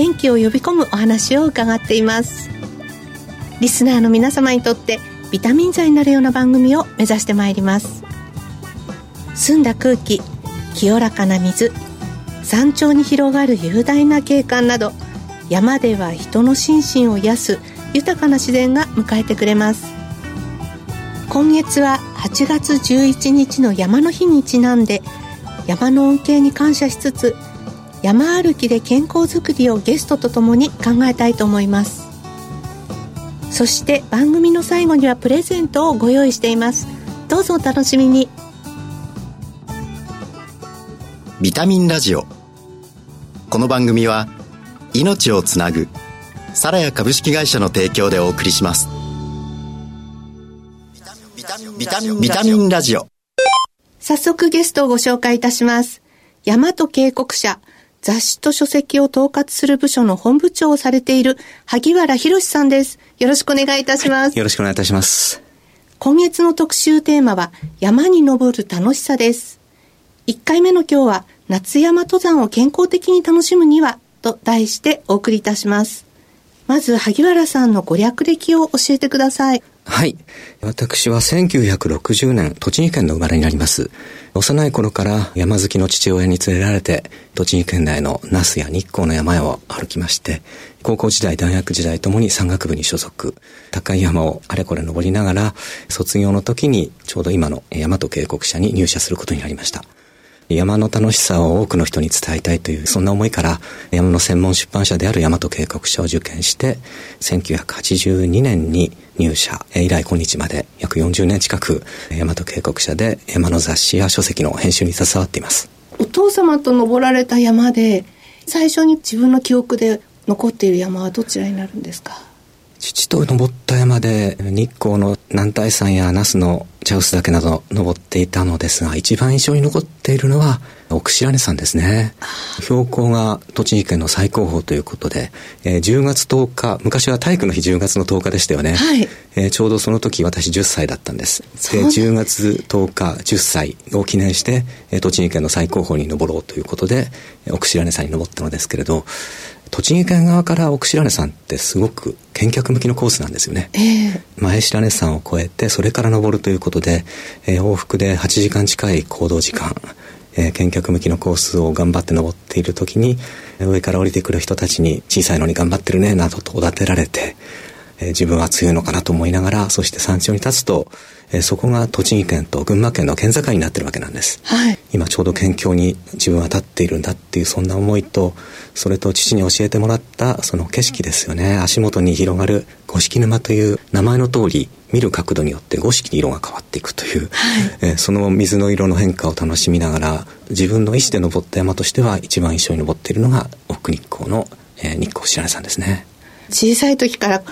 元気を呼び込むお話を伺っています。リスナーの皆様にとってビタミン剤になるような番組を目指してまいります。澄んだ空気清らかな水山頂に広がる雄大な景観など山では人の心身を癒す豊かな自然が迎えてくれます。今月は8月11日の山の日にちなんで山の恩恵に感謝しつつ山歩きで健康づくりをゲストとともに考えたいと思います。そして番組の最後にはプレゼントをご用意しています。どうぞお楽しみに。ビタミンラジオ。この番組は命をつなぐサラヤ株式会社の提供でお送りします。ビタミンビタミンラジオ。早速ゲストをご紹介いたします。大和警告社雑誌と書籍を統括する部署の本部長をされている萩原博さんです。よろしくお願いいたします、はい、よろしくお願いいたします。今月の特集テーマは山に登る楽しさです。1回目の今日は夏山登山を健康的に楽しむにはと題してお送りいたします。まず萩原さんのご略歴を教えてください。はい。私は1960年、栃木県の生まれになります。幼い頃から山好きの父親に連れられて、栃木県内の那須や日光の山々を歩きまして、高校時代、大学時代ともに山岳部に所属。高い山をあれこれ登りながら、卒業の時にちょうど今の大和渓谷社に入社することになりました。山の楽しさを多くの人に伝えたいという、そんな思いから、山の専門出版社である大和計画社を受験して、1982年に入社、以来今日まで約40年近く、大和計画社で山の雑誌や書籍の編集に携わっています。お父様と登られた山で、最初に自分の記憶で残っている山はどちらになるんですか？父と登った山で日光の南大山や那須の茶臼岳など登っていたのですが一番印象に残っているのは奥白根山ですね。標高が栃木県の最高峰ということで、えー、10月10日昔は体育の日10月の10日でしたよね、はい。えー、ちょうどその時私10歳だったんです。で10月10日10歳を記念して、えー、栃木県の最高峰に登ろうということで奥白根山に登ったのですけれど栃木県側から奥白根山ってすごく見客向きのコースなんですよね、えー、前白根山を越えてそれから登るということで、えー、往復で8時間近い行動時間えー、見客向きのコースを頑張って登っている時に上から降りてくる人たちに小さいのに頑張ってるねなどとおだてられて、えー、自分は強いのかなと思いながらそして山頂に立つとえー、そこが栃木県と群馬県の県境になってるわけなんです、はい、今ちょうど県境に自分は立っているんだっていうそんな思いとそれと父に教えてもらったその景色ですよね。足元に広がる五色沼という名前の通り見る角度によって五色に色が変わっていくという、はい、えー、その水の色の変化を楽しみながら自分の意思で登った山としては一番印象に残っているのが奥日光の、えー、日光白根山ですね。小さい時から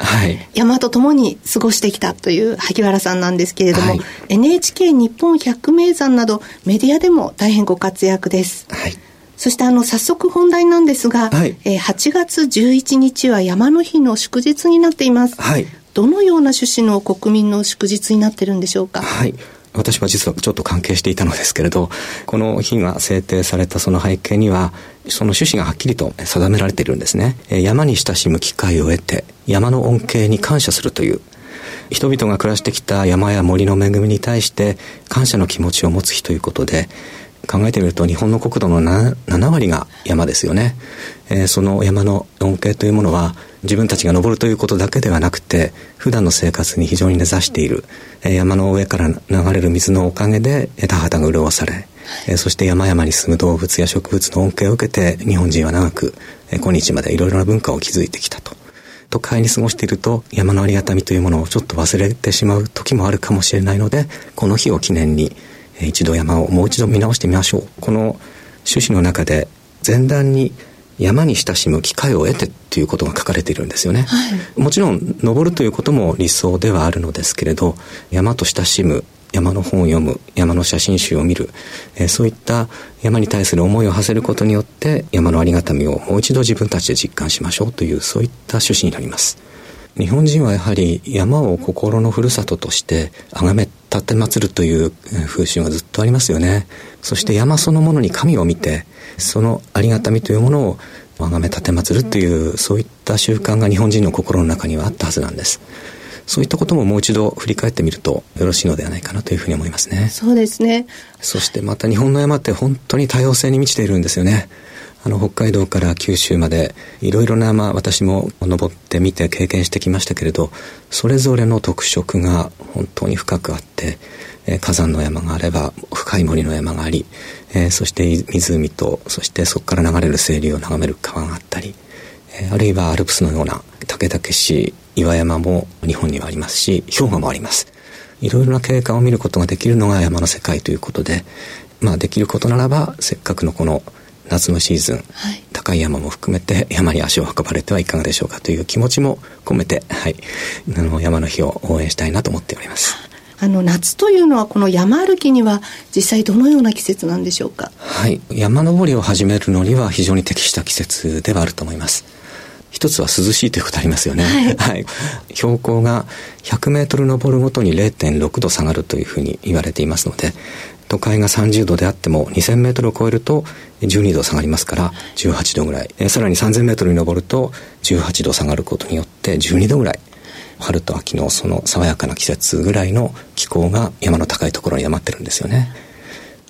山と共に過ごしてきたという萩原さんなんですけれども、はい、NHK 日本百名山などメディアでも大変ご活躍です。はいそしてあの早速本題なんですが、はい、えー、8月11日は山の日の祝日になっています。はい、どのような趣旨の国民の祝日になってるんでしょうか？はい。私は実はちょっと関係していたのですけれど、この日が制定されたその背景には、その趣旨がはっきりと定められているんですね。山に親しむ機会を得て、山の恩恵に感謝するという、人々が暮らしてきた山や森の恵みに対して感謝の気持ちを持つ日ということで、考えてみると日本の国土の 7, 7割が山ですよね、えー、その山の恩恵というものは自分たちが登るということだけではなくて普段の生活に非常に根ざしている、えー、山の上から流れる水のおかげで田畑が潤され、えー、そして山々に住む動物や植物の恩恵を受けて日本人は長く、えー、今日までいろいろな文化を築いてきたと。都会に過ごしていると山のありがたみというものをちょっと忘れてしまう時もあるかもしれないのでこの日を記念に一度山をもう一度見直してみましょう。この趣旨の中で前段に山に親しむ機会を得てっていうことが書かれているんですよね、はい、もちろん登るということも理想ではあるのですけれど山と親しむ山の本を読む山の写真集を見る、えー、そういった山に対する思いを馳せることによって山のありがたみをもう一度自分たちで実感しましょうというそういった趣旨になります。日本人はやはり山を心のふるさととして崇め立て祀るという風習がずっとありますよね。そして山そのものに神を見てそのありがたみというものを崇め立て祀るというそういった習慣が日本人の心の中にはあったはずなんです。そういったことももう一度振り返ってみるとよろしいのではないかなというふうに思いますね。そうですね。そしてまた日本の山って本当に多様性に満ちているんですよねあの北海道から九州までいろいろな山私も登ってみて経験してきましたけれどそれぞれの特色が本当に深くあって、えー、火山の山があれば深い森の山があり、えー、そして湖とそしてそこから流れる清流を眺める川があったり、えー、あるいはアルプスのような竹々しい岩山も日本にはありますし氷河もあります。いろいろな景観を見ることができるのが山の世界ということでまあできることならばせっかくのこの夏のシーズン、はい、高い山も含めて山に足を運ばれてはいかがでしょうかという気持ちも込めて、はい、あの山の日を応援したいなと思っております。あの夏というのはこの山歩きには実際どのような季節なんでしょうか？はい。山登りを始めるのには非常に適した季節ではあると思います。一つは涼しいということありますよね、はい、はい、標高が100メートル登るごとに0.6度下がるというふうに言われていますので都会が30度であっても2000メートルを超えると12度下がりますから18度ぐらい、えさらに3000メートルに登ると18度下がることによって12度ぐらい春と秋のその爽やかな季節ぐらいの気候が山の高いところに山ってるんですよね。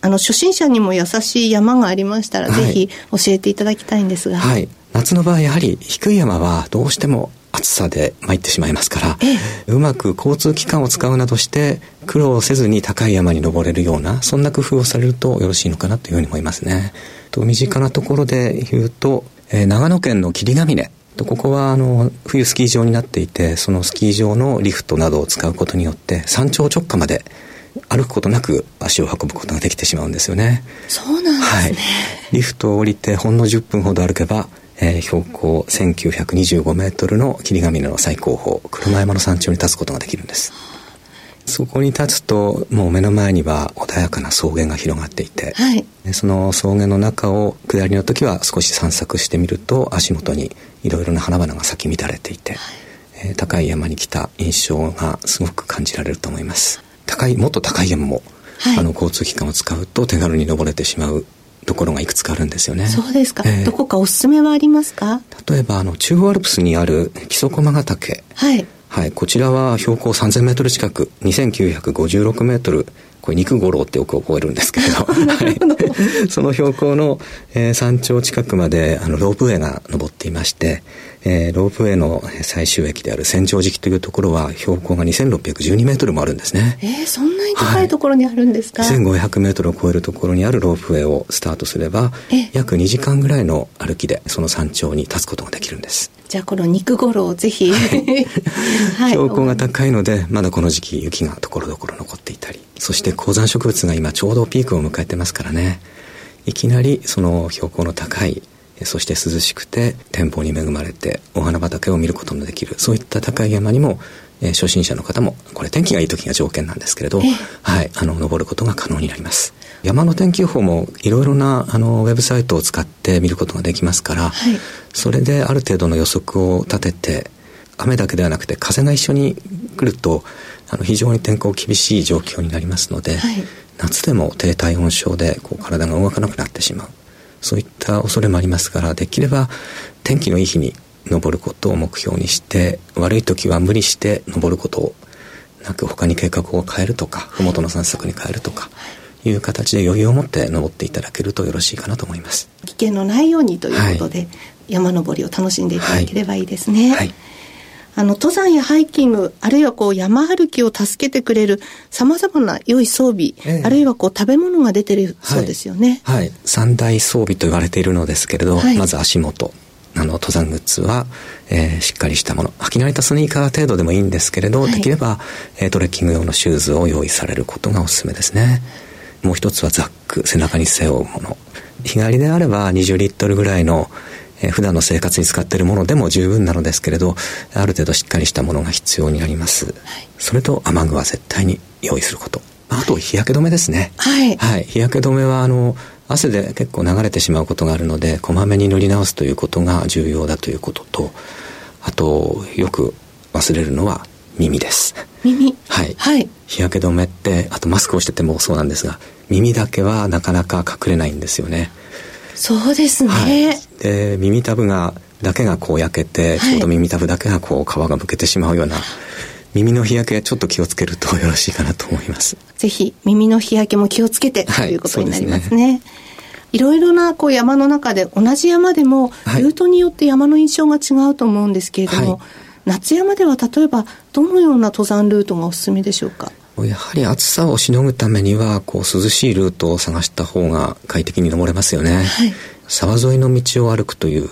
あの初心者にも優しい山がありましたら、はい、ぜひ教えていただきたいんですが。はい。夏の場合やはり低い山はどうしても暑さで参ってしまいますから、うまく交通機関を使うなどして苦労せずに高い山に登れるようなそんな工夫をされるとよろしいのかなというふうに思いますね。と身近なところで言うと、えー、長野県の霧ヶ峰ここはあの冬スキー場になっていてそのスキー場のリフトなどを使うことによって山頂直下まで歩くことなく足を運ぶことができてしまうんですよね。そうなんですね。はい。リフトを降りてほんの10分ほど歩けばえー、標高1925メートルの霧ヶ峰の最高峰車山の山頂に立つことができるんです。そこに立つともう目の前には穏やかな草原が広がっていて、はい、その草原の中を下りの時は少し散策してみると足元にいろいろな花々が咲き乱れていて、はい、えー、高い山に来た印象がすごく感じられると思います高いもっと高い山も、はい、あの交通機関を使うと手軽に登れてしまうところがいくつかあるんですよね。そうですか。えー、どこかおすすめはありますか？例えば、あの、中央アルプスにある木曽駒ヶ岳。はい。はい、こちらは標高3000メートル近く、2956メートル、これ肉五郎ってよく覚えるんですけれど、はい、その標高の、えー、山頂近くまであのロープウェイが登っていまして、えー、ロープウェイの最終駅である千畳敷というところは標高が2612メートルもあるんですね。えー、そんなに高いところにあるんですか、はい、2500メートルを超えるところにあるロープウェイをスタートすれば、約2時間ぐらいの歩きでその山頂に立つことができるんです。じゃあこの肉ごろをぜひ、はい、標高が高いのでまだこの時期雪がところどころ残っていたりそして高山植物が今ちょうどピークを迎えてますからね。いきなりその標高の高いそして涼しくて天候に恵まれてお花畑を見ることのできるそういった高い山にも、えー、初心者の方もこれ天気がいい時が条件なんですけれど、はい、あの登ることが可能になります。山の天気予報もいろいろなあのウェブサイトを使って見ることができますから、はい、それである程度の予測を立てて雨だけではなくて風が一緒に来るとあの非常に天候厳しい状況になりますので、はい、夏でも低体温症でこう体が動かなくなってしまう。そういった恐れもありますからできれば天気のいい日に登ることを目標にして悪い時は無理して登ることをなく他に計画を変えるとか麓の散策に変えるとか、いう形で余裕を持って登っていただけるとよろしいかなと思います。危険のないようにということで、はい、山登りを楽しんでいただければいいですね、はい、あの登山やハイキングあるいはこう山歩きを助けてくれるさまざまな良い装備、ええ、あるいはこう食べ物が出てるそうですよね、はい、はい、三大装備と言われているのですけれど、まず足元あの登山グッズは、えー、しっかりしたもの履き慣れたスニーカー程度でもいいんですけれど、できれば、えー、トレッキング用のシューズを用意されることがおすすめですね。もう一つはザック背中に背負うもの日帰りであれば20リットルぐらいの、えー、普段の生活に使っているものでも十分なのですけれど、ある程度しっかりしたものが必要になります。はい、それと雨具は絶対に用意すること。あと日焼け止めですね。はい。はい。日焼け止めは、あの、汗で結構流れてしまうことがあるので、こまめに塗り直すということが重要だということと、あと、よく忘れるのは耳です。耳はい。はい。日焼け止めって、あとマスクをしててもそうなんですが、耳だけはなかなか隠れないんですよね。そうですね。はい、で、耳たぶが、だけがこう焼けて、ちょうど耳たぶだけがこう皮がむけてしまうような、耳の日焼けちょっと気をつけるとよろしいかなと思います。ぜひ耳の日焼けも気をつけて、ということになりますね。いろいろなこう山の中で同じ山でもルートによって山の印象が違うと思うんですけれども、はい、夏山では例えばどのような登山ルートがおすすめでしょうか？やはり暑さをしのぐためにはこう涼しいルートを探した方が快適に登れますよね、はい、沢沿いの道を歩くという、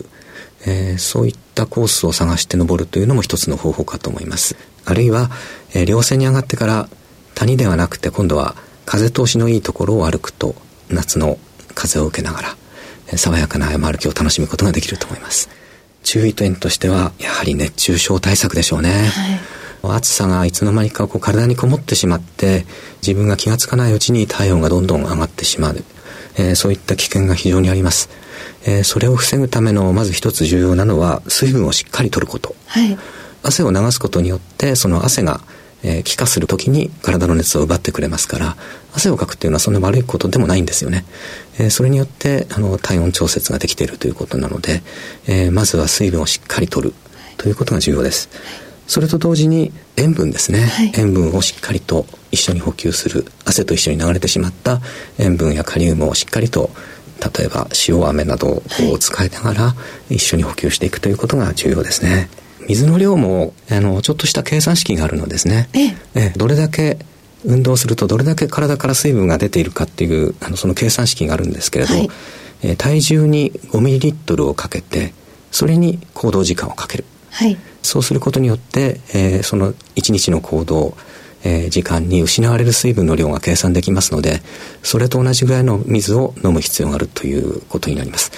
えー、そういったコースを探して登るというのも一つの方法かと思います。あるいは、えー、稜線に上がってから谷ではなくて今度は風通しのいいところを歩くと夏の風を受けながら、えー、爽やかな山歩きを楽しむことができると思います。注意点としてはやはり熱中症対策でしょうね、はい。暑さがいつの間にかこう体にこもってしまって自分が気がつかないうちに体温がどんどん上がってしまう、えー、そういった危険が非常にあります、えー、それを防ぐためのまず一つ重要なのは水分をしっかりとること、はい、汗を流すことによってその汗がえー、気化する時に体の熱を奪ってくれますから汗をかくっていうのはそんな悪いことでもないんですよね、えー、それによってあの体温調節ができているということなので、えー、まずは水分をしっかりとるということが重要です、それと同時に塩分ですね、はい、塩分をしっかりと一緒に補給する。汗と一緒に流れてしまった塩分やカリウムをしっかりと例えば塩飴などを使いながら一緒に補給していくということが重要ですね。水の量もあのちょっとした計算式があるのですね。ええ。どれだけ運動するとどれだけ体から水分が出ているかっていうあのその計算式があるんですけれど、はい、え体重に5ミリリットルをかけてそれに行動時間をかける、はい、そうすることによって、えー、その1日の行動えー、時間に失われる水分の量が計算できますのでそれと同じぐらいの水を飲む必要があるということになります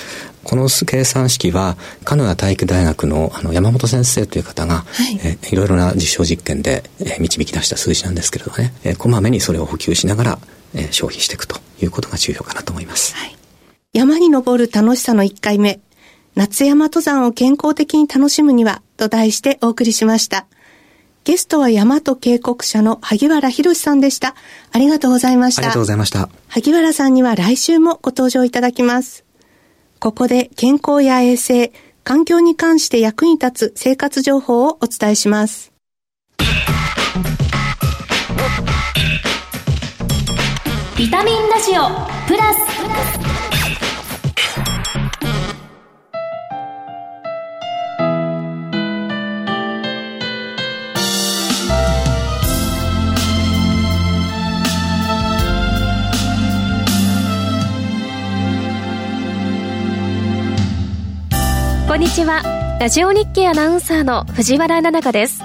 この計算式は、鹿屋体育大学のあの山本先生という方が、はい、えいろいろな実証実験で、え導き出した数字なんですけれどね、えこまめにそれを補給しながら、え消費していくということが重要かなと思います。はい、山に登る楽しさの1回目、夏山登山を健康的に楽しむには、と題してお送りしました。ゲストは山と渓谷社の萩原博さんでした。ありがとうございました。ありがとうございました。萩原さんには来週もご登場いただきます。ここで健康や衛生、環境に関して役に立つ生活情報をお伝えします。ビタミンラジオプラスこんにちは。ラジオ日経アナウンサーの藤原奈々香です。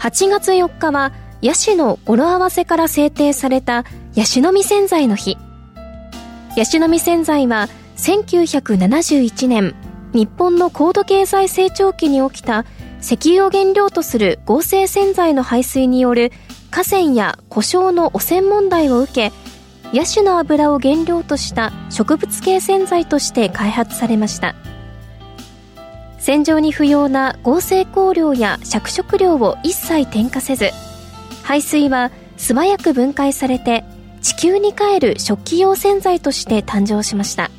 8月4日はヤシの語呂合わせから制定されたヤシの実洗剤の日。ヤシの実洗剤は1971年日本の高度経済成長期に起きた石油を原料とする合成洗剤の排水による河川や故障の汚染問題を受けヤシの油を原料とした植物系洗剤として開発されました。洗浄に不要な合成香料や着色料を一切添加せず排水は素早く分解されて地球に帰る食器用洗剤として誕生しました。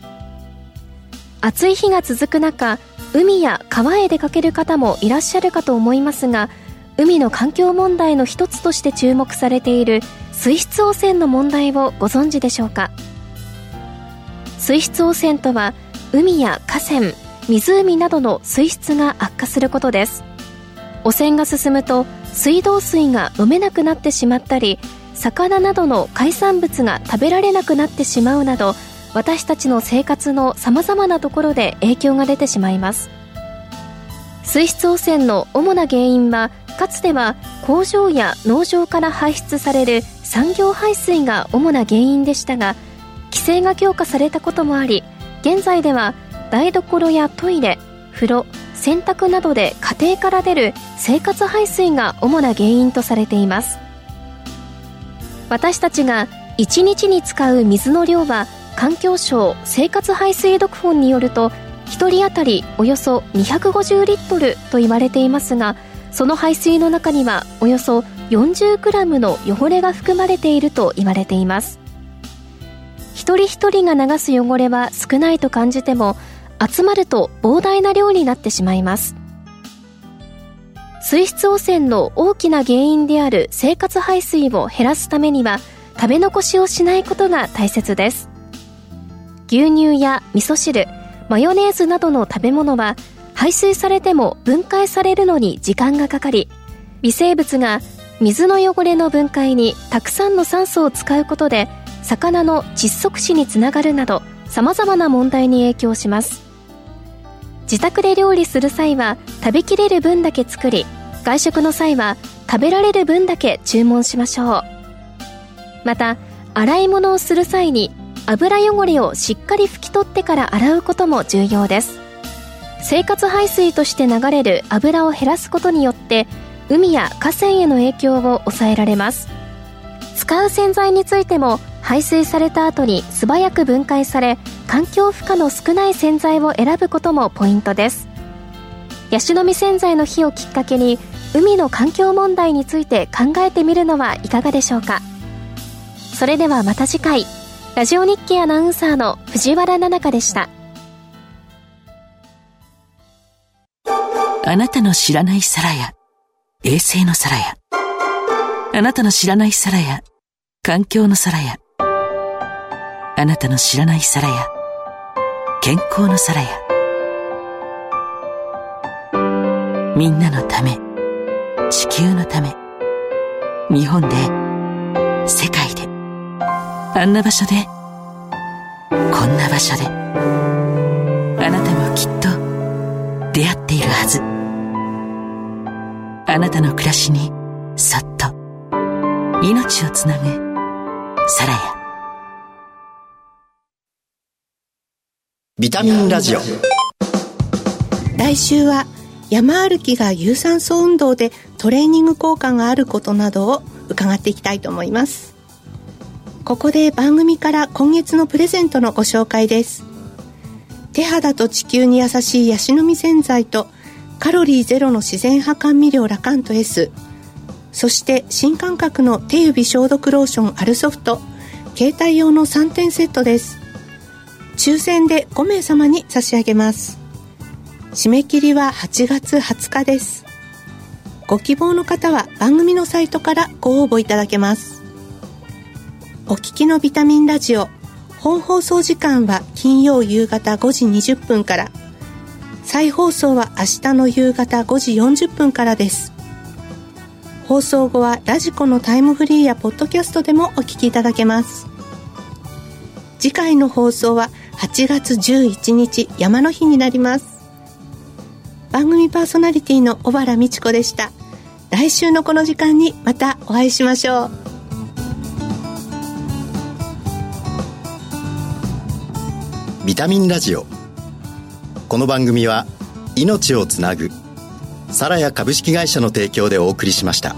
暑い日が続く中海や川へ出かける方もいらっしゃるかと思いますが海の環境問題の一つとして注目されている水質汚染の問題をご存知でしょうか？水質汚染とは海や河川湖などの水質が悪化することです。汚染が進むと水道水が飲めなくなってしまったり魚などの海産物が食べられなくなってしまうなど私たちの生活のさまざまなところで影響が出てしまいます。水質汚染の主な原因はかつては工場や農場から排出される産業排水が主な原因でしたが規制が強化されたこともあり現在では台所やトイレ風呂洗濯などで家庭から出る生活排水が主な原因とされています。私たちが1日に使う水の量は環境省生活排水読本によると1人当たりおよそ250リットルと言われていますがその排水の中にはおよそ 40g の汚れが含まれていると言われています。一人一人が流す汚れは少ないと感じても集まると膨大な量になってしまいます。水質汚染の大きな原因である生活排水を減らすためには食べ残しをしないことが大切です。牛乳や味噌汁マヨネーズなどの食べ物は排水されても分解されるのに時間がかかり微生物が水の汚れの分解にたくさんの酸素を使うことで魚の窒息死につながるなど様々な問題に影響します。自宅で料理する際は食べきれる分だけ作り外食の際は食べられる分だけ注文しましょう。また洗い物をする際に油汚れをしっかり拭き取ってから洗うことも重要です。生活排水として流れる油を減らすことによって海や河川への影響を抑えられます。使う洗剤についても排水された後に素早く分解され環境負荷の少ない洗剤を選ぶこともポイントです。ヤシの実洗剤の日をきっかけに海の環境問題について考えてみるのはいかがでしょうか。それではまた次回ラジオ日経アナウンサーの藤原奈々香でした。あなたの知らない皿や衛星の皿やあなたの知らない皿や環境の皿やあなたの知らない皿や健康の皿やみんなのため地球のため日本で世界であんな場所でこんな場所であなたもきっと出会っているはず。あなたの暮らしにそっと命をつなぐサラビタミンラジオ。来週は山歩きが有酸素運動でトレーニング効果があることなどを伺っていきたいと思います。ここで番組から今月のプレゼントのご紹介です。手肌と地球に優しいヤシの実洗剤とカロリーゼロの自然派甘味料ラカント S そして新感覚の手指消毒ローションアルソフト。携帯用の3点セットです。抽選で5名様に差し上げます。締め切りは8月20日です。ご希望の方は番組のサイトからご応募いただけます。お聞きのビタミンラジオ本放送時間は金曜夕方5時20分から。再放送は明日の夕方5時40分からです。放送後はラジコのタイムフリーやポッドキャストでもお聞きいただけます。次回の放送は8月11日山の日になります。番組パーソナリティの小原美智子でした。来週のこの時間にまたお会いしましょう。ビタミンラジオ。この番組は命をつなぐサラヤ株式会社の提供でお送りしました。